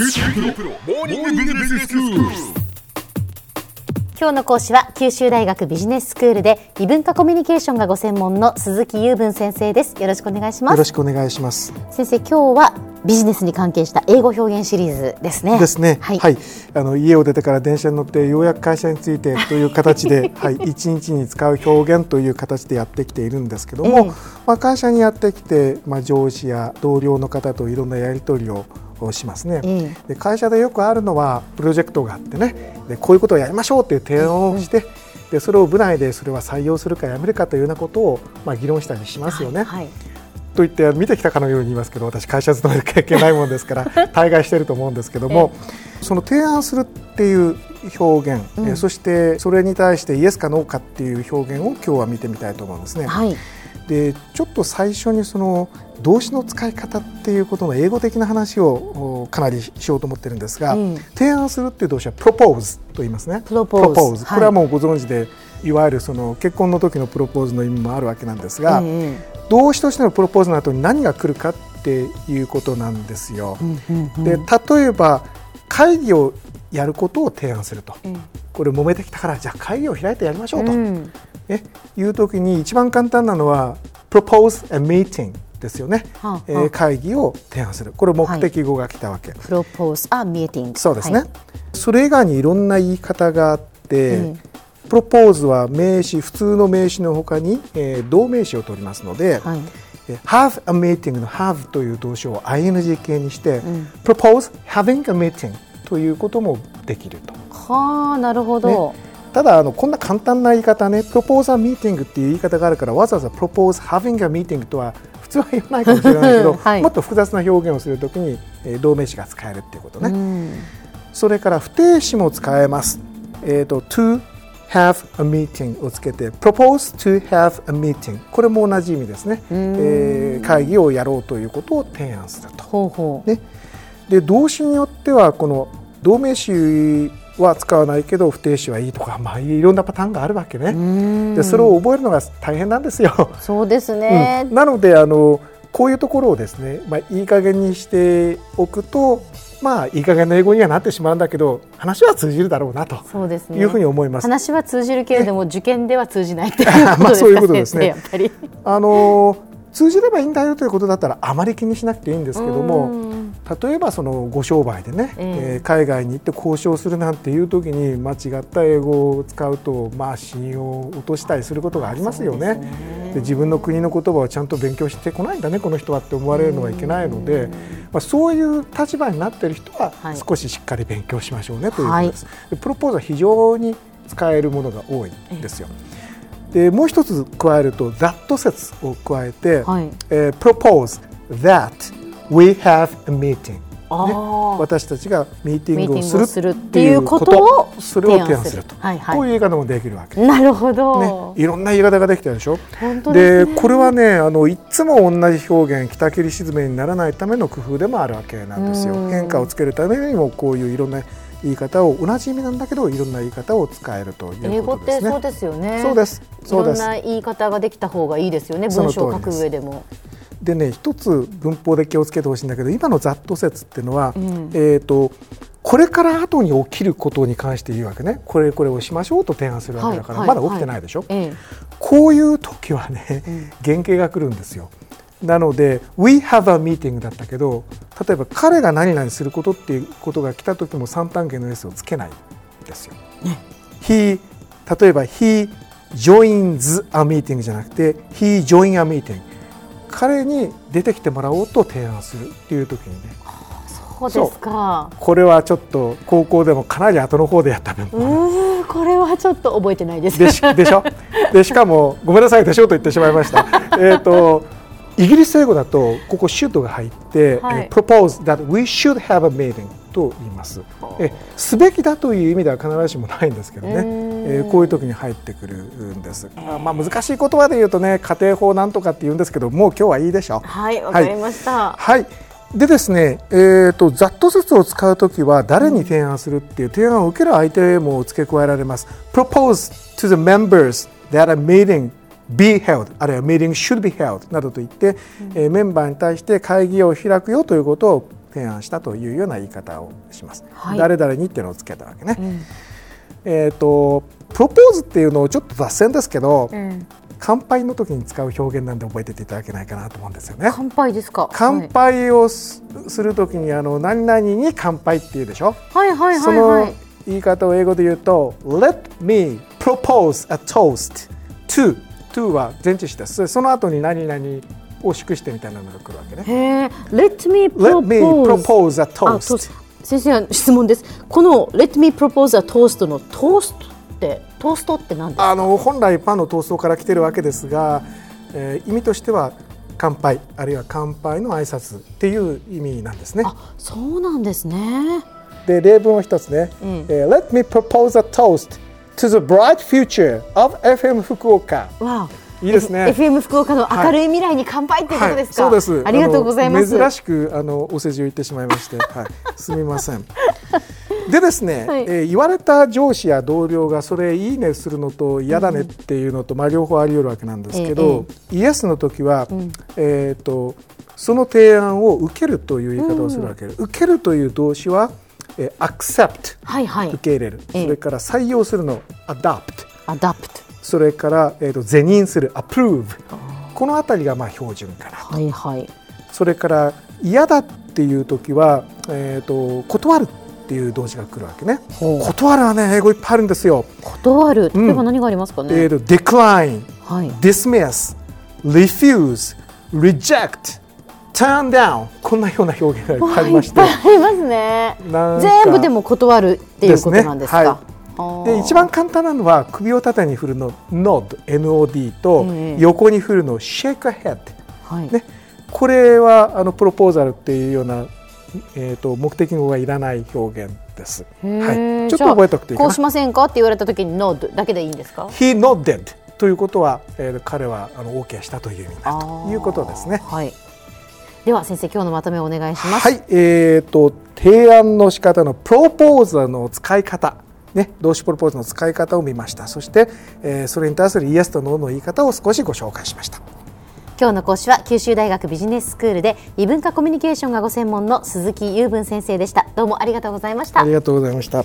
今日の講師は九州大学ビジネススクールで異文化コミュニケーションがご専門の鈴木雄文先生です。よろしくお願いします。よろしくお願いします。先生今日はビジネスに関係した英語表現シリーズですね。ですね。はい、はい。あの家を出てから電車に乗ってようやく会社についてという形で、はい、一日に使う表現という形でやってきているんですけども、ええ。まあ会社にやってきて、まあ上司や同僚の方といろんなやり取りををしますね、えで会社でよくあるのはプロジェクトがあってね。でこういうことをやりましょうという提案をして、でそれを部内でそれは採用するかやめるかというようなことを、まあ、議論したりしますよね。はい、と言って見てきたかのように言いますけど私会社勤めで経験ないもんですから 大概してると思うんですけども、その提案するっていう表現、うん。えーそしてそれに対してイエスかノーかっていう表現を今日は見てみたいと思うんですね。はい、でちょっと最初にその動詞の使い方っていうことの英語的な話をおかなりしようと思ってるんですが、うん。提案するっていう動詞は propose と言いますね。Propose はい。これはもうご存知で、い、わゆるその結婚の時のプロポーズの意味もあるわけなんですが、え動詞としてのプロポーズの後に何が来るかっていうことなんですよ。えうんうんうん。で例えば会議をやることを提案すると、うん。これ揉めてきたからじゃあ会議を開いてやりましょうと、うんね、いう時に一番簡単なのは propose a meeting ですよね、はあはあ。えー会議を提案する。これ目的語が来たわけ、propose a meeting そうですね、はい。それ以外にいろんな言い方があって、うんプロポーズは名詞普通の名詞のほかに、えー動名詞を取りますので、はい。えー have a meeting の have という動詞を ing 形にして、ん。propose having a meeting ということもできると。はあなるほど、ただあのこんな簡単な言い方ね propose a meeting っていう言い方があるからわざわざ propose having a meeting とは普通は言わないかもしれないけど、はい。もっと複雑な表現をするときに、えー動名詞が使えるっていうことね、うん。それから不定詞も使えます、えー、と to have a meeting をつけて propose to have a meeting これも同じ意味ですね、えー会議をやろうということを提案すると。ほうほう、ね、で動詞によってはこの動名詞は使わないけど不定詞はいいとか、まあ、いろんなパターンがあるわけね。うんでそれを覚えるのが大変なんですよ。そうですね、うんなのであのこういうところをですね、まあ、いい加減にしておくとまあいい加減な英語にはなってしまうんだけど話は通じるだろうなとそうですねいうふうに思います。話は通じるけれども、受験では通じないっていうま あことですか、そういうことですねやっぱり。あの通じればいいんだよということだったらあまり気にしなくていいんですけどもうん例えばそのご商売でね、ええ。えー海外に行って交渉するなんていう時に間違った英語を使うとまあ信用を落としたりすることがありますよね。ですね。で自分の国の言葉をちゃんと勉強してこないんだねこの人はって思われるのはいけないので、まあ、そういう立場になっている人ははい。少ししっかり勉強しましょうねということです。でプロポーズは非常に使えるものが多いんですよ。でもう一つ加えると that 説を加えて、はい。えー propose that we have a meeting. あー。私たちがミーティングをするっていうことをそれを提案すると。はいはい。こういう言い方もできるわけ、なるほど、ね、いろんな言い方ができたでしょ。本当ですね。これはねあのいつも同じ表現北切り沈めにならないための工夫でもあるわけなんですよ。うん。変化をつけるためにもこういういろんな言い方を同じ意味なんだけどいろんな言い方を使えると英語っいうことですね。てそうですよね。そうです。そうです。いろんな言い方ができた方がいいですよね。文章を書く上でもでね一つ文法で気をつけてほしいんだけど今のざっと説っていうのは、ん。えー、とこれから後に起きることに関して言うわけね。これこれをしましょうと提案するわけだから、はいまだ起きてないでしょ、ええ。こういう時はね、原型が来るんですよ。なので「We have a meeting」だったけど例えば彼が何々することっていうことが来た時も三単元の S をつけないんですよ。He 例えば「He joins a meeting」じゃなくて「He join a meeting」彼に出てきてもらおうと提案するっていう時にね。そうですか。これはちょっと高校でもかなり後の方でやった文法これはちょっと覚えてないです。でしでしょ？でしかもごめんなさいでしょと言ってしまいました。えっとイギリス英語だとここ should が入って、はい。えー propose that we should have a meeting と言います。えすべきだという意味では必ずしもないんですけどね、えーこういう時に入ってくるんです。あまあ難しい言葉で言うとね家庭法なんとかって言うんですけどもう今日はいいでしょう。はいわかりました、はい。でですね、えー、とざっと説を使うときは誰に提案するっていう提案を受ける相手も付け加えられます。Propose to the members that a meeting be held あるいは meeting should be held などと言って、えーメンバーに対して会議を開くよということを提提案したというような言い方をします。はい。誰々にっていうのをつけたわけね。うん。えっ、とプロポーズっていうのをちょっと脱線ですけど、うん。乾杯の時に使う表現なんで覚えてていただけないかなと思うんですよね。乾杯ですか？乾杯をすする時にあの何々に乾杯っていうでしょ？はい。はい。はい。そはい。はいの言い方を英語で言うと Let me propose a toast to to は前置詞です。その後に何々を祝してみたいなのが来るわけね。Let me propose a toast 先生質問です。この Let me propose a toast のトーストってトーストって何ですか？あの本来パンのトーストから来てるわけですが、えー意味としては乾杯あるいは乾杯の挨拶っていう意味なんですね。あそうなんですね。で例文を一つね、うん。えー Let me propose a toast to the bright future of FM 福岡わあいいですね。FM 福岡の明るい未来に乾杯っていうことですか、はい、そうです。ありがとうございます。珍しくあのお世辞を言ってしまいまして、はい、すみません。でですね、はい。えー言われた上司や同僚がそれいいねするのと嫌だねっていうのと、まあ両方あり得るわけなんですけど、イエスの時は、えっ、とその提案を受けるという言い方をするわけ。で、受けるという動詞は、えー accept はいはい。受け入れる、ええ。それから採用するの adopt adopt それから、えー、と是認する approve このあたりがまあ標準かなはいはい。それから嫌だっていう時は、えー、と断るっていう動詞が来るわけね。断るはね英語いっぱいあるんですよ。断る。例えば何がありますかね、えー、と decline、はい。dismiss、refuse、reject、turn down こんなような表現がいっぱいありまして。ありますね。全部でも断るっていうことなんですか？ですね。はい。で一番簡単なのは首を縦に振るの nod NOD とええ。横に振るの shake a head はい。ね。これはあのプロポーザルっていうような、えー、と目的語がいらない表現です。はい、ちょっと覚えておくといいこうし。ませんか？って言われた時に No だけでいいんですか？He nodded ということは、えー、彼はあの OK したという意味になるということですね。はいでは先生今日のまとめをお願いします。はい、えー、と提案の仕方のプロポーザルの使い方、ね、動詞プロポーズの使い方を見ました。そして、えーそれに対するイエスとノーの言い方を少しご紹介しました。今日の講師は九州大学ビジネススクールで異文化コミュニケーションがご専門の鈴木雄文先生でした。どうもありがとうございました。ありがとうございました